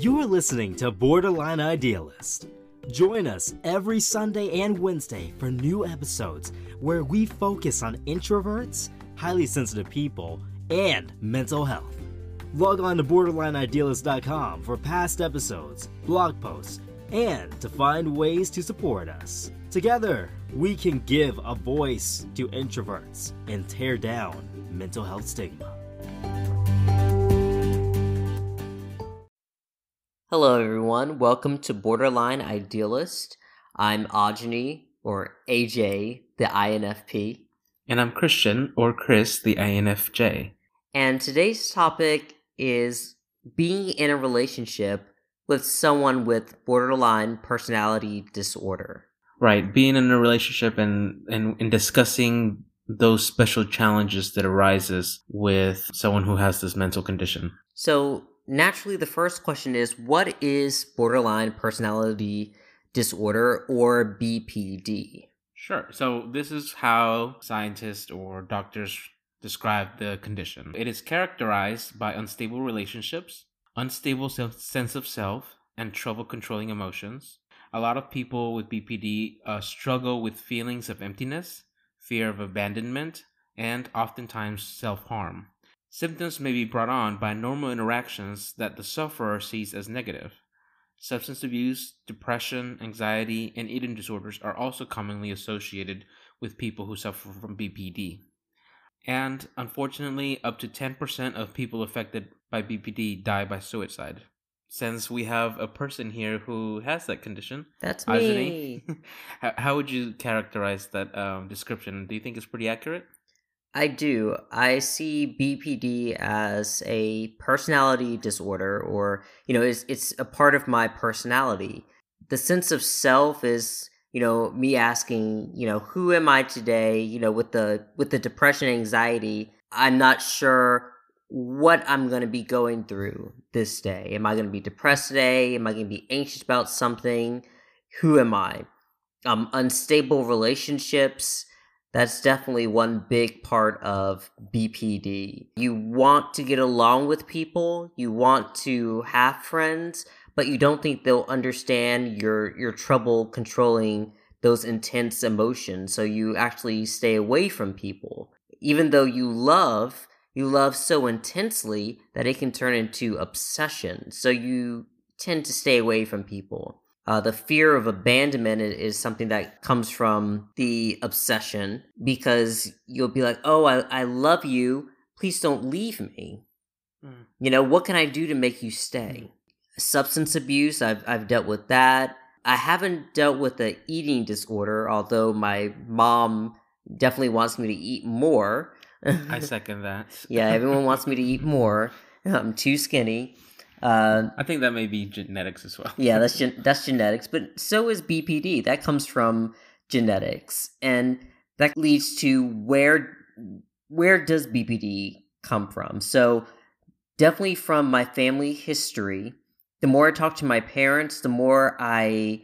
You're listening to Borderline Idealist. Join us every Sunday and Wednesday for new episodes where we focus on introverts, highly sensitive people, and mental health. Log on to borderlineidealist.com for past episodes, blog posts, and to find ways to support us. Together, we can give a voice to introverts and tear down mental health stigma. Hello, everyone. Welcome to Borderline Idealist. I'm Ajani, or AJ, the INFP. And I'm Christian, or Chris, the INFJ. And today's topic is being in a relationship with someone with borderline personality disorder. Right, being in a relationship and, and, and discussing those special challenges that arises with someone who has this mental condition. So naturally the first question is what is borderline personality disorder or BPD? Sure. So this is how scientists or doctors describe the condition. It is characterized by unstable relationships, unstable sense of self, and trouble controlling emotions. A lot of people with BPD uh, struggle with feelings of emptiness, fear of abandonment, and oftentimes self harm. Symptoms may be brought on by normal interactions that the sufferer sees as negative. Substance abuse, depression, anxiety, and eating disorders are also commonly associated with people who suffer from BPD. And unfortunately, up to 10% of people affected by BPD die by suicide. Since we have a person here who has that condition, that's me. how would you characterize that um, description? Do you think it's pretty accurate? I do. I see BPD as a personality disorder, or you know, it's it's a part of my personality. The sense of self is you know me asking you know who am i today? You know with the with the depression anxiety i'm not sure what i'm going to be going through this day. Am i going to be depressed today? Am i going to be anxious about something? Who am i? Um unstable relationships that's definitely one big part of BPD. You want to get along with people, you want to have friends, but you don't think they'll understand your your trouble controlling those intense emotions so you actually stay away from people even though you love you love so intensely that it can turn into obsession so you tend to stay away from people uh, the fear of abandonment is something that comes from the obsession because you'll be like oh i, I love you. Please don't leave me. Mm. you know what can i do to make you stay? Mm. Substance abuse i've i've dealt with that. I haven't dealt with the eating disorder although my mom definitely wants me to eat more. I second that. Yeah everyone wants me to eat more. I'm too skinny uh, I think that may be genetics as well. yeah, that's gen- that's genetics, but so is BPD. That comes from genetics, and that leads to where where does BPD come from? So definitely from my family history the more I talk to my parents, the more I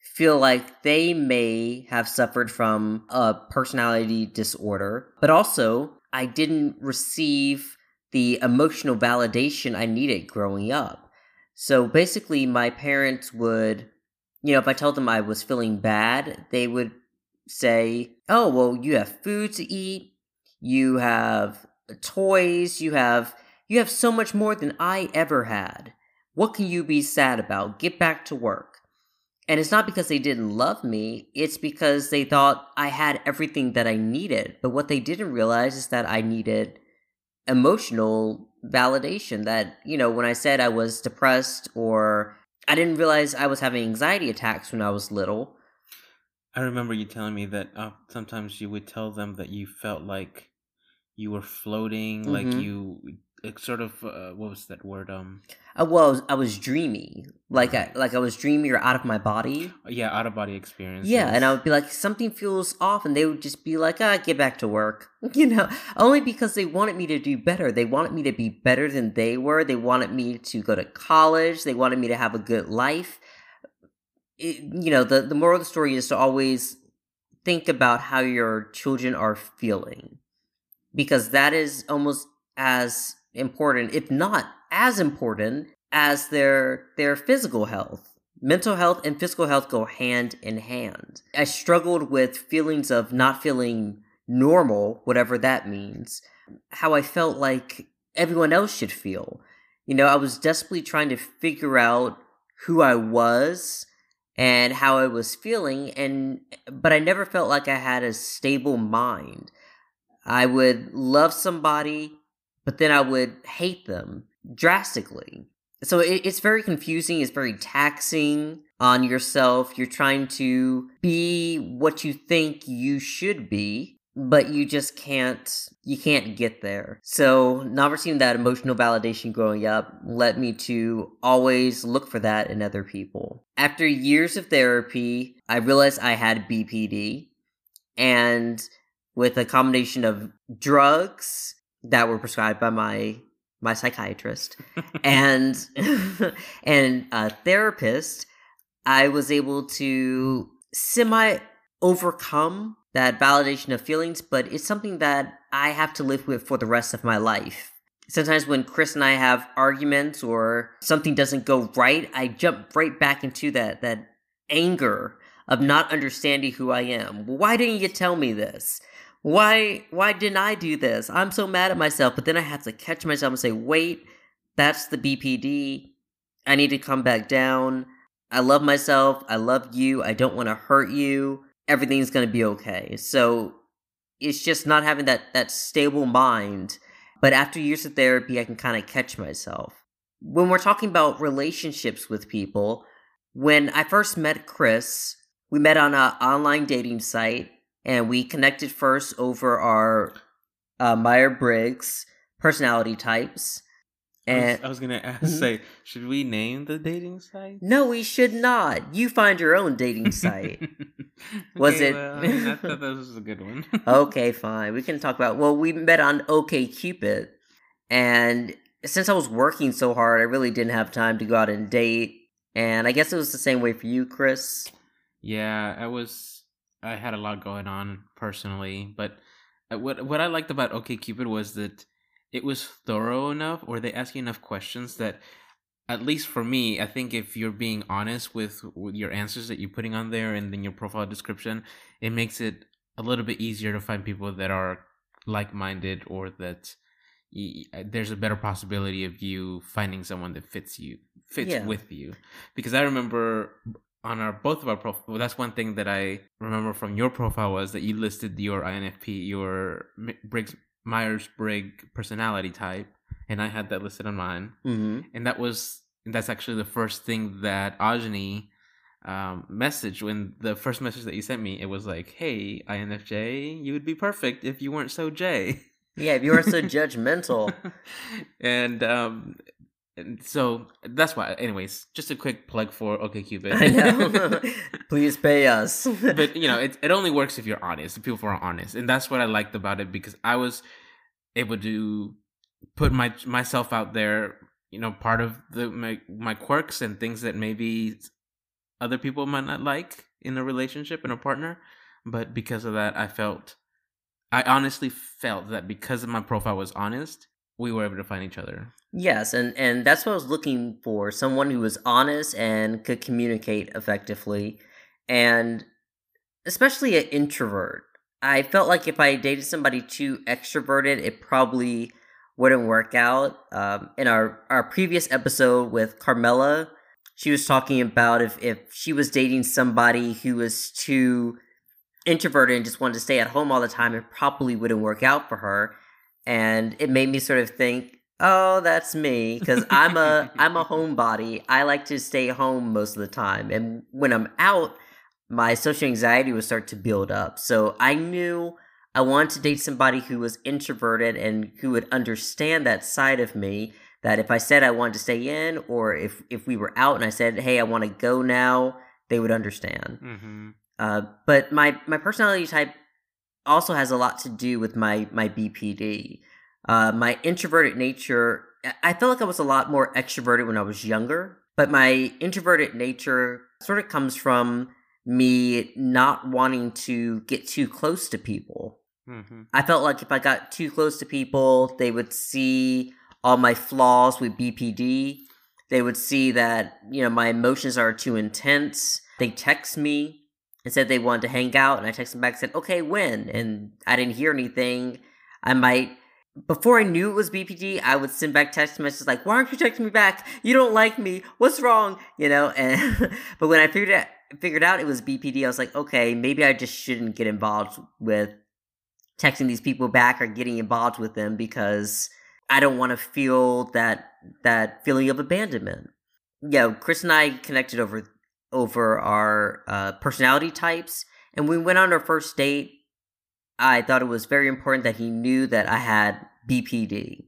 feel like they may have suffered from a personality disorder, but also I didn't receive the emotional validation I needed growing up. So basically, my parents would, you know, if I told them I was feeling bad, they would say, Oh, well, you have food to eat, you have uh, toys, you have. You have so much more than I ever had. What can you be sad about? Get back to work. And it's not because they didn't love me, it's because they thought I had everything that I needed. But what they didn't realize is that I needed emotional validation. That, you know, when I said I was depressed or I didn't realize I was having anxiety attacks when I was little. I remember you telling me that uh, sometimes you would tell them that you felt like you were floating, mm-hmm. like you sort of uh, what was that word um? Uh, I was, I was dreamy. Like I, like I was dreamy or out of my body. Uh, yeah out of body experience yeah and I would be like something feels off and they would just be like ah get back to work you know? Only because they wanted me to do better. They wanted me to be better than they were. They wanted me to go to college. They wanted me to have a good life. It, you know the the moral of the story is to always think about how your children are feeling. Because that is almost as important, if not as important, as their their physical health. Mental health and physical health go hand in hand. I struggled with feelings of not feeling normal, whatever that means. How I felt like everyone else should feel. You know, I was desperately trying to figure out who I was and how I was feeling and but I never felt like I had a stable mind. I would love somebody, but then I would hate them drastically. So it, it's very confusing, it's very taxing on yourself. You're trying to be what you think you should be, but you just can't you can't get there so not receiving that emotional validation growing up led me to always look for that in other people after years of therapy i realized i had bpd and with a combination of drugs that were prescribed by my my psychiatrist and and a therapist i was able to semi overcome that validation of feelings, but it's something that I have to live with for the rest of my life. Sometimes when Chris and I have arguments or something doesn't go right, I jump right back into that that anger of not understanding who I am. Why didn't you tell me this? Why why didn't I do this? I'm so mad at myself, but then I have to catch myself and say, "Wait, that's the BPD. I need to come back down. I love myself. I love you. I don't want to hurt you." everything's to be okay. So it's just not having that that stable mind. But after years of therapy, I can kind of catch myself. When we're talking about relationships with people, when I first met Chris, we met on an online dating site and we connected first over our uh, Myers Briggs personality types. And I was, was gonna ask, mm-hmm. say, should we name the dating site? No, we should not. You find your own dating site. was okay, it? Well, I thought that was a good one. okay, fine. We can talk about. Well, we met on OK Cupid, and since I was working so hard, I really didn't have time to go out and date. And I guess it was the same way for you, Chris. Yeah, I was. I had a lot going on personally, but uh, what what I liked about OK Cupid was that it was thorough enough or they ask you enough questions that at least for me, I think if you're being honest with, with your answers that you're putting on there and then your profile description, it makes it a little bit easier to find people that are like-minded or that there's a better possibility of you finding someone that fits you fits yeah. with you because i remember on our both of our profile well, that's one thing that i remember from your profile was that you listed your infp your briggs Myers Briggs personality type, and I had that listed on mine. Mm-hmm. And that was that's actually the first thing that Ajani um, message when the first message that you sent me. It was like, "Hey, INFJ, you would be perfect if you weren't so J." Yeah, if you weren't so judgmental. and um, so that's why. Anyways, just a quick plug for OkCupid. I know. Please pay us. but you know, it it only works if you're honest. If people are honest, and that's what I liked about it because I was able to put my myself out there. You know, part of the my my quirks and things that maybe other people might not like in a relationship and a partner, but because of that, I felt. I honestly felt that because of my profile was honest, we were able to find each other. Yes, and and that's what I was looking for, someone who was honest and could communicate effectively and especially an introvert. I felt like if I dated somebody too extroverted, it probably wouldn't work out. Um, in our, our previous episode with Carmela, she was talking about if, if she was dating somebody who was too introverted and just wanted to stay at home all the time, it probably wouldn't work out for her. And it made me sort of think, Oh, that's me because I'm a I'm a homebody. I like to stay home most of the time, and when I'm out, my social anxiety would start to build up. So I knew I wanted to date somebody who was introverted and who would understand that side of me. That if I said I wanted to stay in, or if if we were out and I said, "Hey, I want to go now," they would understand. Mm-hmm. Uh, but my my personality type also has a lot to do with my my BPD. Uh, my introverted nature, I felt like I was a lot more extroverted when I was younger, but my introverted nature sort of comes from me not wanting to get too close to people. Mm-hmm. I felt like if I got too close to people, they would see all my flaws with BPD they would see that, you know, my emotions are too intense. They text me and said they wanted to hang out, and I texted them back and said, okay, when? And I didn't hear anything. I might before I knew it was BPD, I would send back text messages like, "Why aren't you texting me back? You don't like me. What's wrong?" You know. And but when I figured out figured out it was BPD, I was like, okay, maybe I just shouldn't get involved with texting these people back or getting involved with them because I don't want to feel that that feeling of abandonment. Yeah, Chris and I connected over over our uh, personality types, and we went on our first date. I thought it was very important that he knew that I had BPD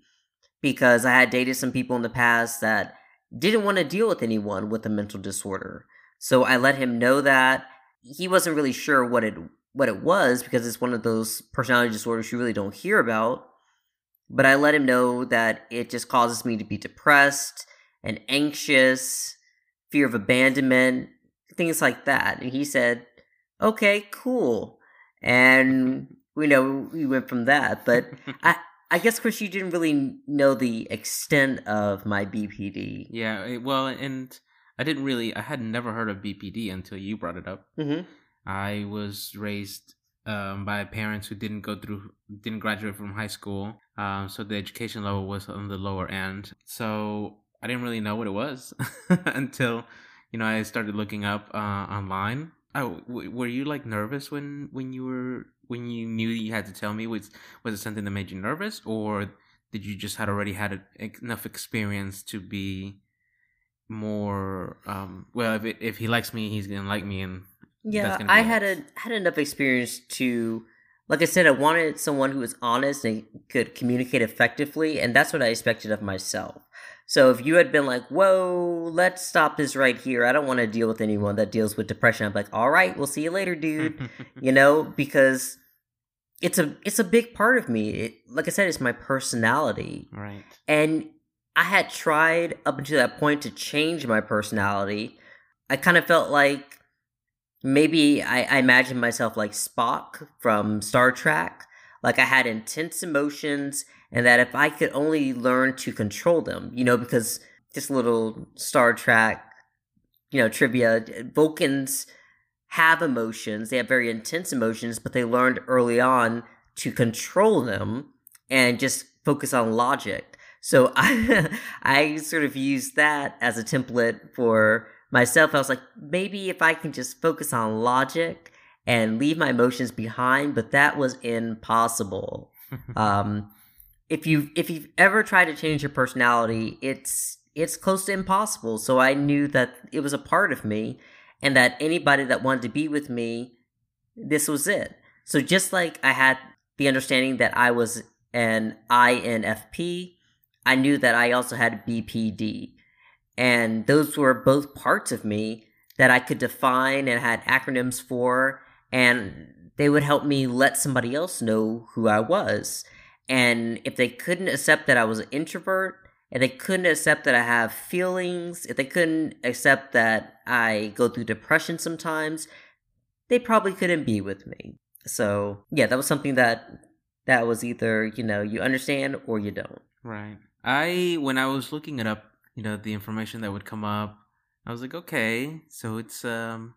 because I had dated some people in the past that didn't want to deal with anyone with a mental disorder. So I let him know that he wasn't really sure what it what it was because it's one of those personality disorders you really don't hear about. But I let him know that it just causes me to be depressed and anxious, fear of abandonment, things like that. And he said, "Okay, cool." And we know we went from that. But I I guess Chris, you didn't really know the extent of my BPD. Yeah, well, and I didn't really, I had never heard of BPD until you brought it up. Mm-hmm. I was raised um, by parents who didn't go through, didn't graduate from high school, um, so the education level was on the lower end. So I didn't really know what it was until, you know, I started looking up uh, online. Oh, w- were you like nervous when when you were when you knew you had to tell me? Was was it something that made you nervous, or did you just had already had a, enough experience to be more? Um, well, if it, if he likes me, he's gonna like me, and yeah, I had a had enough experience to, like I said, I wanted someone who was honest and could communicate effectively, and that's what I expected of myself. So if you had been like, "Whoa, let's stop this right here. I don't want to deal with anyone that deals with depression." I'm like, "All right, we'll see you later, dude." you know, because it's a it's a big part of me. It, like I said, it's my personality. Right. And I had tried up until that point to change my personality. I kind of felt like maybe I, I imagined myself like Spock from Star Trek. Like I had intense emotions and that if I could only learn to control them, you know, because just a little Star Trek, you know, trivia, Vulcans have emotions, they have very intense emotions, but they learned early on to control them and just focus on logic. So I I sort of used that as a template for myself. I was like, maybe if I can just focus on logic and leave my emotions behind, but that was impossible. um, if you if you've ever tried to change your personality, it's it's close to impossible. So I knew that it was a part of me and that anybody that wanted to be with me, this was it. So just like I had the understanding that I was an INFP, I knew that I also had BPD. And those were both parts of me that I could define and had acronyms for, and they would help me let somebody else know who I was. And if they couldn't accept that I was an introvert, if they couldn't accept that I have feelings, if they couldn't accept that I go through depression sometimes, they probably couldn't be with me. So, yeah, that was something that that was either, you know, you understand or you don't. Right. I when I was looking it up, you know, the information that would come up, I was like, okay, so it's um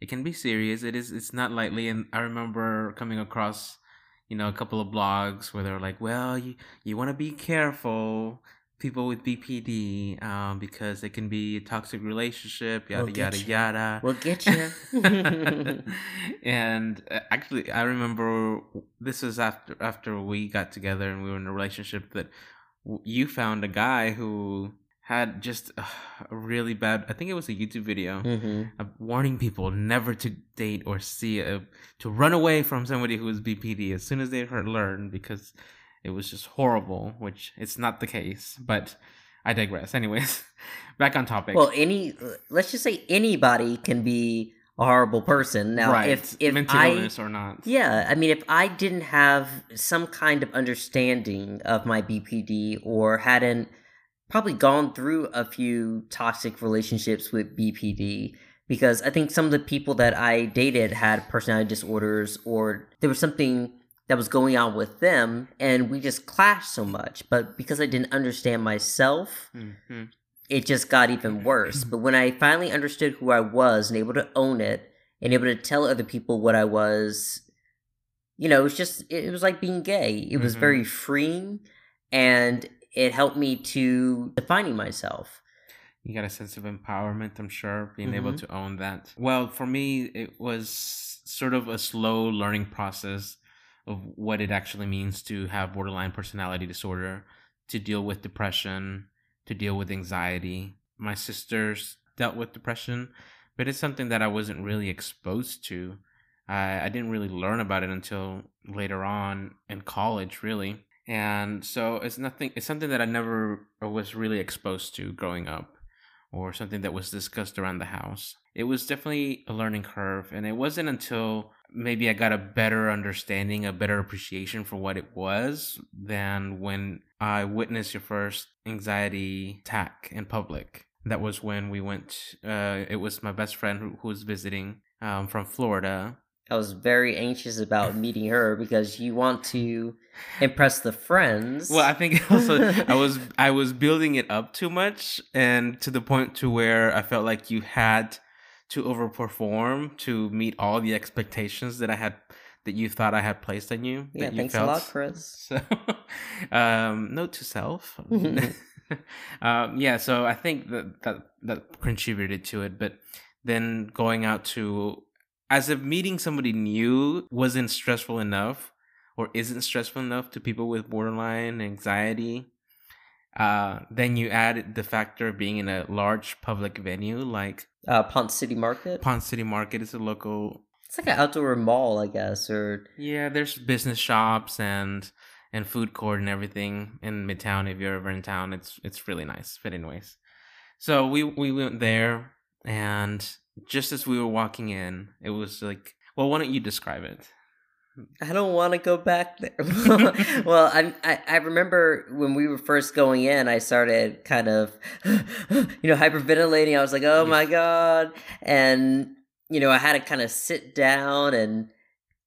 it can be serious. It is it's not lightly and I remember coming across you know, a couple of blogs where they're like, well, you, you want to be careful, people with BPD, um, because it can be a toxic relationship, yada, we'll yada, you. yada. We'll get you. and uh, actually, I remember this was after, after we got together and we were in a relationship that you found a guy who had just uh, a really bad i think it was a youtube video mm-hmm. warning people never to date or see a, to run away from somebody who is bpd as soon as they heard learn because it was just horrible which it's not the case but i digress anyways back on topic well any let's just say anybody can be a horrible person now right. if if mental I, illness or not yeah i mean if i didn't have some kind of understanding of my bpd or hadn't probably gone through a few toxic relationships with BPD because I think some of the people that I dated had personality disorders or there was something that was going on with them and we just clashed so much. But because I didn't understand myself, mm-hmm. it just got even worse. but when I finally understood who I was and able to own it and able to tell other people what I was, you know, it was just, it was like being gay. It was Mhm. very freeing and it helped me to defining myself. You got a sense of empowerment, I'm sure, being able Mhm. to own that. Well, for me, it was sort of a slow learning process of what it actually means to have borderline personality disorder, to deal with depression, to deal with anxiety. My sisters dealt with depression, but it's something that I wasn't really exposed to. I, I didn't really learn about it until later on in college, really. And so it's nothing, it's something that I never was really exposed to growing up or something that was discussed around the house. It was definitely a learning curve, and it wasn't until maybe I got a better understanding, a better appreciation for what it was than when I witnessed your first anxiety attack in public. That was when we went, uh, it was my best friend who, who was visiting um, from Florida. I was very anxious about meeting her because you want to impress the friends. Well, I think also I was I was building it up too much, and to the point to where I felt like you had to overperform to meet all the expectations that I had that you thought I had placed on you. yeah, that you thanks felt. a lot, Chris. So, um, note to self. um, yeah, so I think that that that contributed to it, but then going out to as if meeting somebody new wasn't stressful enough or isn't stressful enough to people with borderline anxiety. Uh, then you add the factor of being in a large public venue like Uh, Ponce City Market. Ponce City Market is a local It's like an outdoor mall, I guess, or Yeah, there's business shops and and food court and everything in Midtown. If you're ever in town, it's it's really nice. But anyways, so we we went there, and just as we were walking in, it was like, well, why don't you describe it? I don't want to go back there. well, I, I I remember when we were first going in, I started kind of, you know, hyperventilating. I was like, "Oh my god!" And you know, I had to kind of sit down and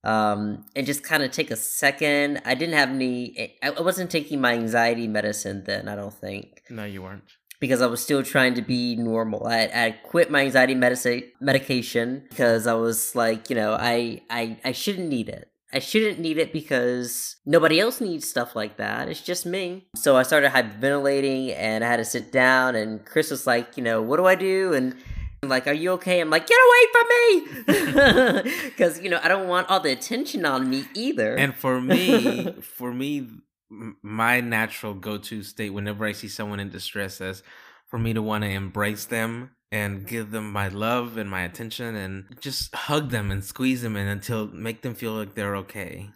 um and just kind of take a second. I didn't have any. I I wasn't taking my anxiety medicine then. I don't think No, you weren't. Because I was still trying to be normal. I I quit my anxiety medici- medication because I was like, you know, I I I shouldn't need it. I shouldn't need it because nobody else needs stuff like that. It's just me. So I started hyperventilating and I had to sit down and Chris was like, you know, what do I do? And I'm like, are you okay? I'm like, get away from me! Because, you know, I don't want all the attention on me either. And for me, for me, my natural go-to state whenever I see someone in distress is for me to want to embrace them and give them my love and my attention and just hug them and squeeze them and until make them feel like they're okay.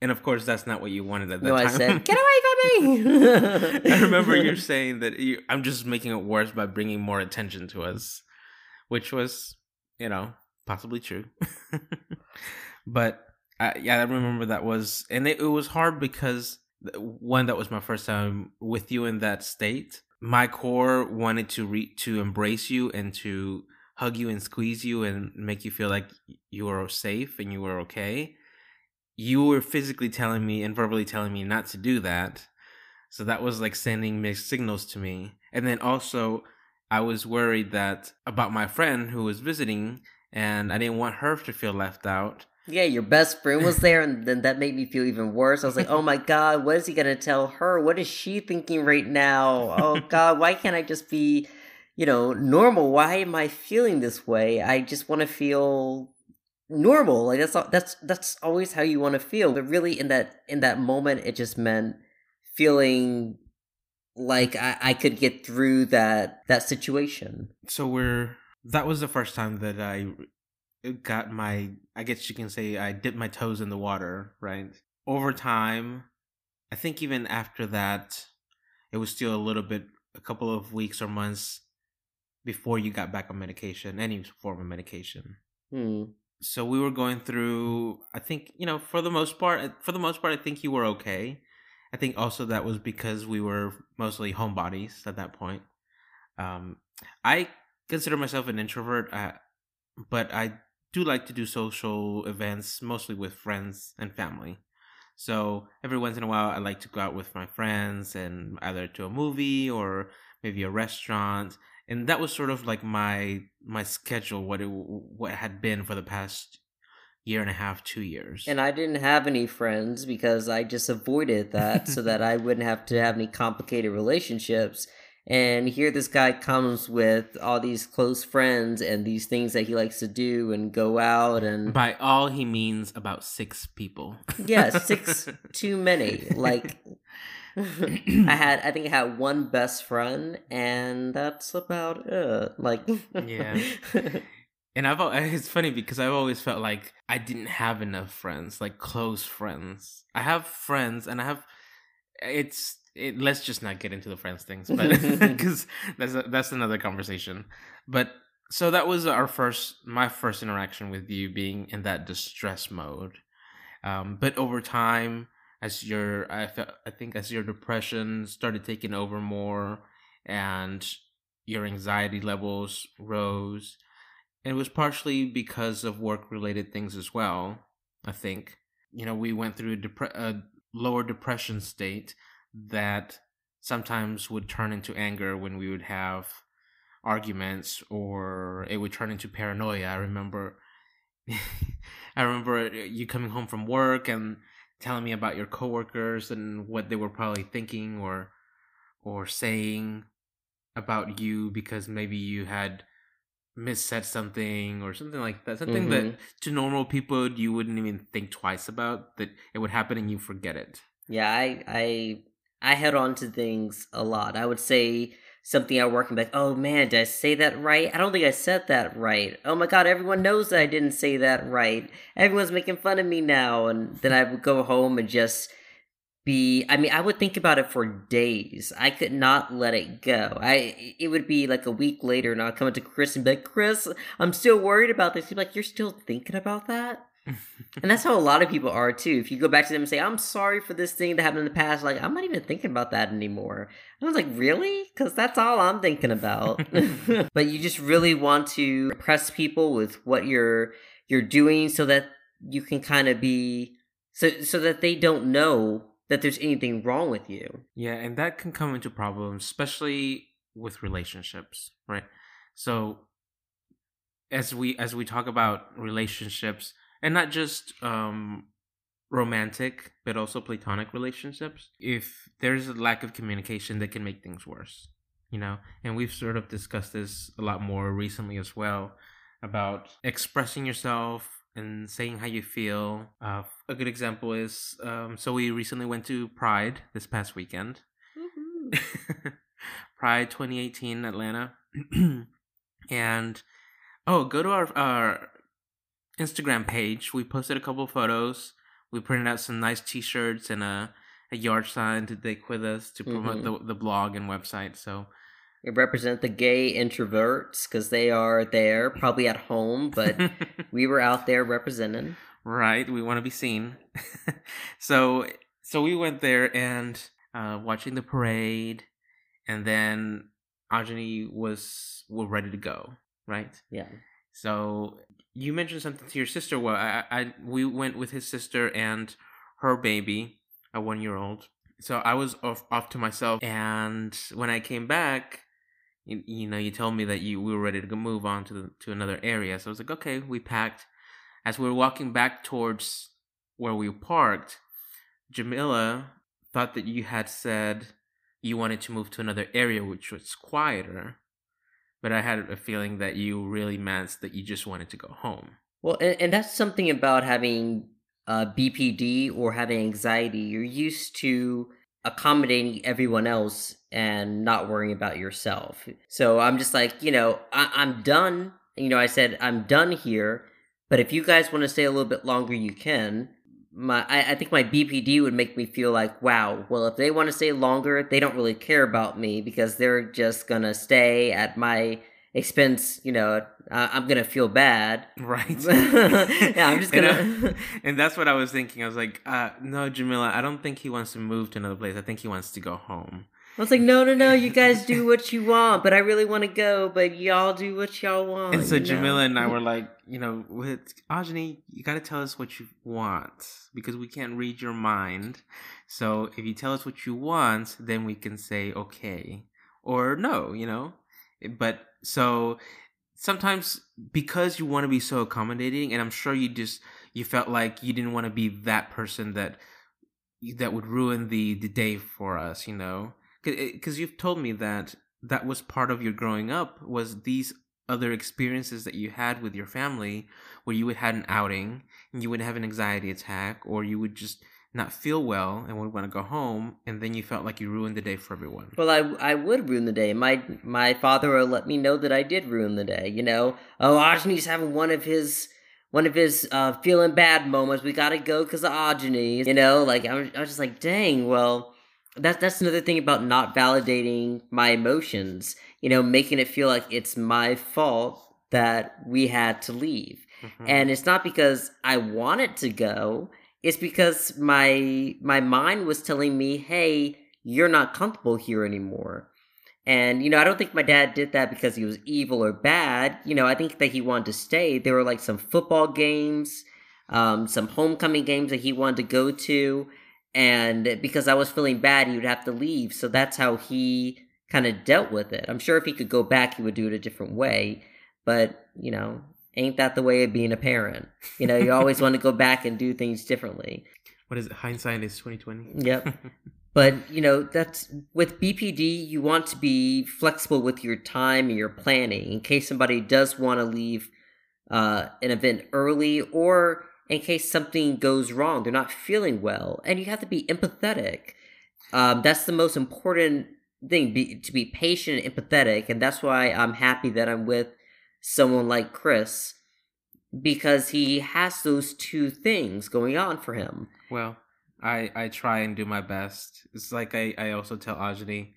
And of course, that's not what you wanted at that time. no, I said, get away from me! I remember you saying that you, I'm just making it worse by bringing more attention to us, which was, you know, possibly true. but I, yeah, I remember that was, and it, it was hard because one, that was my first time with you in that state. My core wanted to re- to embrace you and to hug you and squeeze you and make you feel like you were safe and you were okay. You were physically telling me and verbally telling me not to do that. So that was like sending mixed signals to me. And then also, I was worried that about my friend who was visiting, and I didn't want her to feel left out. Yeah, your best friend was there, and then that made me feel even worse. I was like, oh my god, what is he gonna tell her? What is she thinking right now? Oh god, why can't I just be, you know, normal? Why am I feeling this way? I just want to feel normal. Like that's that's that's always how you want to feel. But really, in that in that moment, it just meant feeling like I, I could get through that that situation. So we're that was the first time that I got my I guess you can say I dipped my toes in the water, right? Over time, I think even after that, it was still a little bit a couple of weeks or months before you got back on medication, any form of medication. Hmm. So we were going through I think, you know, for the most part for the most part I think you were okay. I think also that was because we were mostly homebodies at that point. Um, I consider myself an introvert, uh, but I do like to do social events, mostly with friends and family. So every once in a while, I like to go out with my friends and either to a movie or maybe a restaurant. And that was sort of like my my schedule, what it what it had been for the past year and a half, two years. And I didn't have any friends because I just avoided that so that I wouldn't have to have any complicated relationships. And here this guy comes with all these close friends and these things that he likes to do and go out and by all he means about six people. yeah, six too many. Like I had I think I had one best friend and that's about it. Like Yeah. And I've it's funny because I've always felt like I didn't have enough friends, like close friends. I have friends and I have it's it, let's just not get into the friends things, but because that's a, that's another conversation. But so that was our first, my first interaction with you being in that distress mode. Um, but over time, as your, I felt, I think as your depression started taking over more, and your anxiety levels rose, and it was partially because of work related things as well. I think you know we went through a, depre- a lower depression state that sometimes would turn into anger when we would have arguments or it would turn into paranoia. I remember I remember you coming home from work and telling me about your coworkers and what they were probably thinking or or saying about you because maybe you had missaid something or something like that. Something mm-hmm. that to normal people you wouldn't even think twice about that it would happen and you forget it. Yeah, I I I head on to things a lot. I would say something at work and be like, oh man, did I say that right? I don't think I said that right. Oh my god, everyone knows that I didn't say that right. Everyone's making fun of me now. And then I would go home and just be I mean, I would think about it for days. I could not let it go. I it would be like a week later and I'd come up to Chris and be like, Chris, I'm still worried about this. He'd be like, You're still thinking about that? and that's how a lot of people are too. If you go back to them and say, "I'm sorry for this thing that happened in the past," like I'm not even thinking about that anymore. I was like, "Really?" Because that's all I'm thinking about. but you just really want to impress people with what you're you're doing, so that you can kind of be so so that they don't know that there's anything wrong with you. Yeah, and that can come into problems, especially with relationships, right? So as we as we talk about relationships and not just um romantic but also platonic relationships if there's a lack of communication that can make things worse you know? And we've sort of discussed this a lot more recently as well about expressing yourself and saying how you feel. Uh, a good example is um, so we recently went to pride this past weekend. Pride 2018 atlanta. And oh go to our, our Instagram page. We posted a couple photos. We printed out some nice T-shirts and a, a yard sign to take with us to promote mm-hmm. the the blog and website. So it represent the gay introverts because they are there, probably at home, but we were out there representing. Right, we want to be seen. so so we went there and uh, watching the parade, and then Ajani was were ready to go. Right. Yeah. So you mentioned something to your sister. Well, I, I we went with his sister and her baby, a one year old. So I was off off to myself, and when I came back, you, you know, you told me that you we were ready to move on to the, to another area. So I was like, okay, we packed. As we were walking back towards where we parked, Jamila thought that you had said you wanted to move to another area which was quieter but I had a feeling that you really meant that you just wanted to go home. Well, and, and that's something about having uh, BPD or having anxiety. You're used to accommodating everyone else and not worrying about yourself. So I'm just like, you know, I- I'm done. You know, I said, I'm done here. But if you guys want to stay a little bit longer, you can my I, I, think my BPD would make me feel like, wow, well if they want to stay longer, they don't really care about me because they're just gonna stay at my expense, you know, uh, I'm gonna feel bad. Right. yeah, I'm just gonna. and, I, and, that's what I was thinking. I was like, uh, no, Jamila, I don't think he wants to move to another place. I think he wants to go home. I was like, no, no, no, you guys do what you want, but I really want to go, but y'all do what y'all want. And so you know? Jamila and I were like, you know, with Ajani, you got to tell us what you want because we can't read your mind. So if you tell us what you want, then we can say okay or no, you know. But so sometimes because you want to be so accommodating, and I'm sure you just you felt like you didn't want to be that person that that would ruin the the day for us, you know, because you've told me that that was part of your growing up was these other experiences that you had with your family where you would have an outing and you would have an anxiety attack or you would just not feel well and would want to go home and then you felt like you ruined the day for everyone well i i would ruin the day my my father will let me know that i did ruin the day you know oh ajani's having one of his one of his uh, feeling bad moments. We gotta go because of Ajani. You know, like I was, I was just like, dang. Well, that's that's another thing about not validating my emotions. You know, making it feel like it's my fault that we had to leave, mm-hmm. and it's not because I wanted to go. It's because my my mind was telling me, hey, you're not comfortable here anymore. And, you know, I don't think my dad did that because he was evil or bad. You know, I think that he wanted to stay. There were like some football games, um, some homecoming games that he wanted to go to. And because I was feeling bad, he would have to leave. So that's how he kind of dealt with it. I'm sure if he could go back, he would do it a different way. But, you know, ain't that the way of being a parent? You know, you always want to go back and do things differently. What is it? Hindsight is 2020. Yep. But you know, that's with BPD, you want to be flexible with your time and your planning in case somebody does want to leave uh, an event early or in case something goes wrong, they're not feeling well, and you have to be empathetic. Um, that's the most important thing be, to be patient and empathetic, and that's why I'm happy that I'm with someone like Chris because he has those two things going on for him. Well, I I try and do my best. It's like I I also tell Ajani,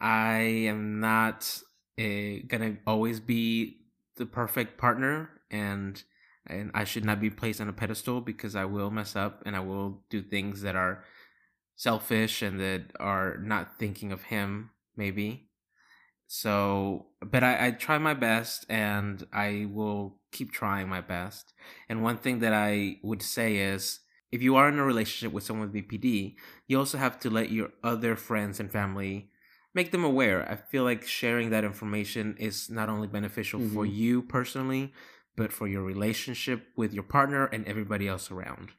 I am not a, gonna always be the perfect partner, and and I should not be placed on a pedestal because I will mess up and I will do things that are selfish and that are not thinking of him maybe. So, but I, I try my best and I will keep trying my best. And one thing that I would say is if you are in a relationship with someone with BPD, you also have to let your other friends and family make them aware. I feel like sharing that information is not only beneficial mm-hmm. for you personally, but for your relationship with your partner and everybody else around.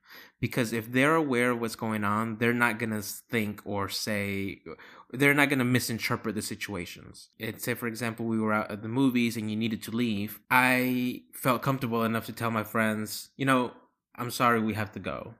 Because if they're aware of what's going on, they're not going to think or say, they're not going to misinterpret the situations. It, say, for example, we were out at the movies and you needed to leave. I felt comfortable enough to tell my friends, you know, I'm sorry, we have to go.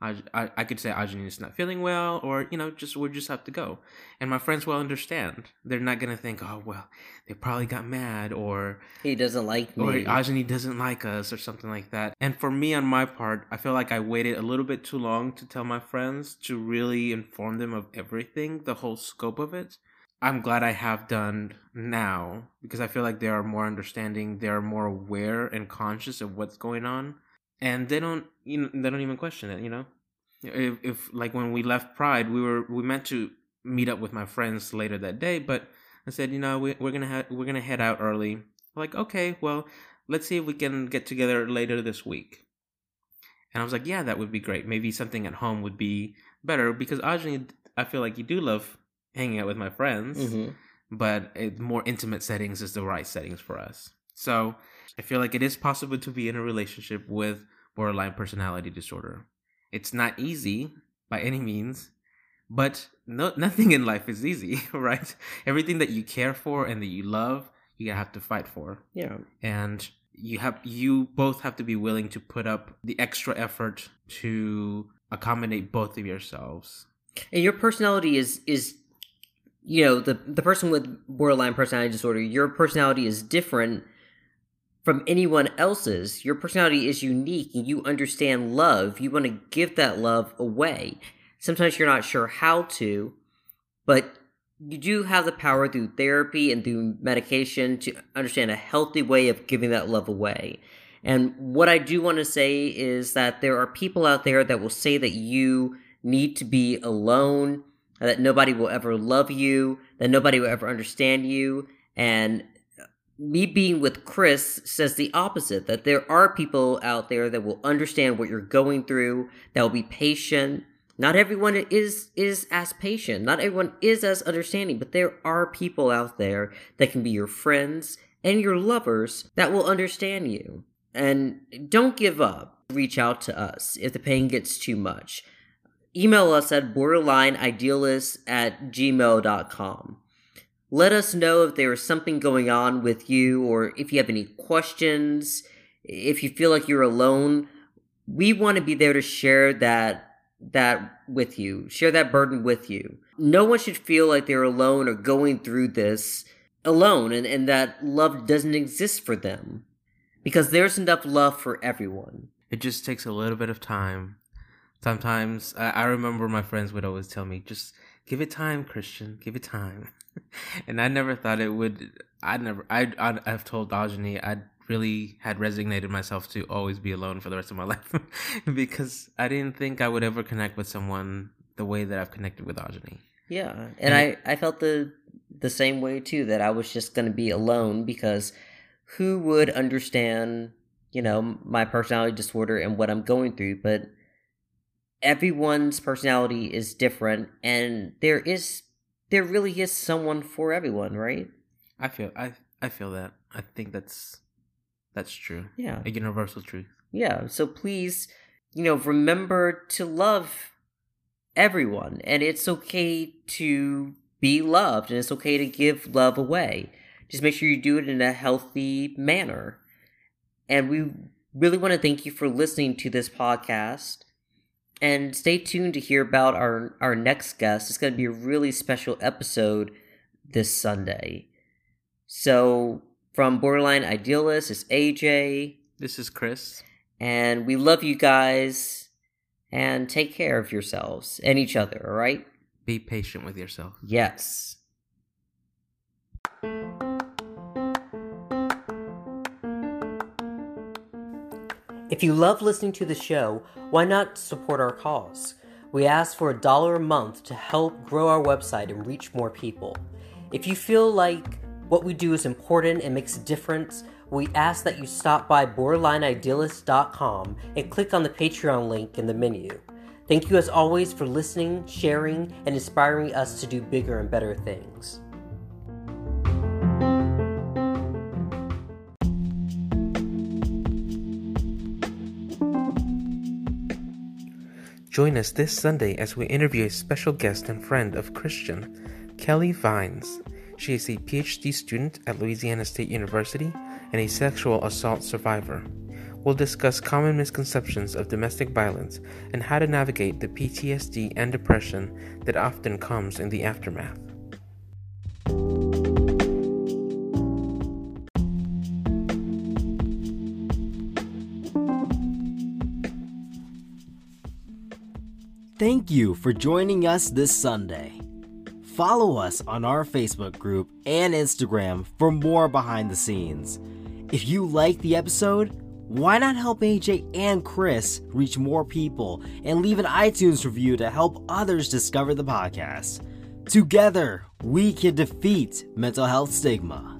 I, I, I could say Ajani is not feeling well, or you know, just we just have to go, and my friends will understand. They're not gonna think, oh well, they probably got mad, or he doesn't like me, or Ajani doesn't like us, or something like that. And for me, on my part, I feel like I waited a little bit too long to tell my friends to really inform them of everything, the whole scope of it. I'm glad I have done now because I feel like they are more understanding, they are more aware and conscious of what's going on and they don't you know they don't even question it you know? If, if like when we left pride we were we meant to meet up with my friends later that day but i said you know we, we're gonna ha- we're gonna head out early. Like okay well let's see if we can get together later this week. And i was like yeah that would be great. Maybe something at home would be better because Ajani, i feel like you do love hanging out with my friends mm-hmm. but it, more intimate settings is the right settings for us. So I feel like it is possible to be in a relationship with borderline personality disorder. It's not easy by any means, but no, nothing in life is easy, right? Everything that you care for and that you love, you have to fight for. Yeah. And you have you both have to be willing to put up the extra effort to accommodate both of yourselves. And your personality is is you know, the the person with borderline personality disorder, your personality is different from anyone else's. Your personality is unique and you understand love. You want to give that love away. Sometimes you're not sure how to, but you do have the power through therapy and through medication to understand a healthy way of giving that love away. And what I do want to say is that there are people out there that will say that you need to be alone that nobody will ever love you, that nobody will ever understand you. And me being with Chris says the opposite that there are people out there that will understand what you're going through, that will be patient. Not everyone is is as patient. Not everyone is as understanding, but there are people out there that can be your friends and your lovers that will understand you. And don't give up. Reach out to us if the pain gets too much. Email us at borderlineidealists at gmail.com. Let us know if there is something going on with you or if you have any questions, if you feel like you're alone. We want to be there to share that that with you, share that burden with you. No one should feel like they're alone or going through this alone and, and that love doesn't exist for them. Because there's enough love for everyone. It just takes a little bit of time. Sometimes I, I remember my friends would always tell me, just give it time, Christian, give it time. and I never thought it would. I never. I I have told Ajani I really had resignated myself to always be alone for the rest of my life because I didn't think I would ever connect with someone the way that I've connected with Ajani. Yeah, and, and I I felt the the same way too that I was just going to be alone because who would understand you know my personality disorder and what I'm going through, but everyone's personality is different and there is there really is someone for everyone, right? I feel I I feel that. I think that's that's true. Yeah. A universal truth. Yeah. So please, you know, remember to love everyone and it's okay to be loved and it's okay to give love away. Just make sure you do it in a healthy manner. And we really want to thank you for listening to this podcast. And stay tuned to hear about our, our next guest. It's going to be a really special episode this Sunday. So, from Borderline Idealist, it's AJ. This is Chris. And we love you guys. And take care of yourselves and each other, all right? Be patient with yourself. Yes. If you love listening to the show, why not support our cause? We ask for a dollar a month to help grow our website and reach more people. If you feel like what we do is important and makes a difference, we ask that you stop by borderlineidealist.com and click on the Patreon link in the menu. Thank you as always for listening, sharing, and inspiring us to do bigger and better things. Join us this Sunday as we interview a special guest and friend of Christian, Kelly Vines. She is a PhD student at Louisiana State University and a sexual assault survivor. We'll discuss common misconceptions of domestic violence and how to navigate the PTSD and depression that often comes in the aftermath. Thank you for joining us this Sunday. Follow us on our Facebook group and Instagram for more behind the scenes. If you like the episode, why not help AJ and Chris reach more people and leave an iTunes review to help others discover the podcast? Together, we can defeat mental health stigma.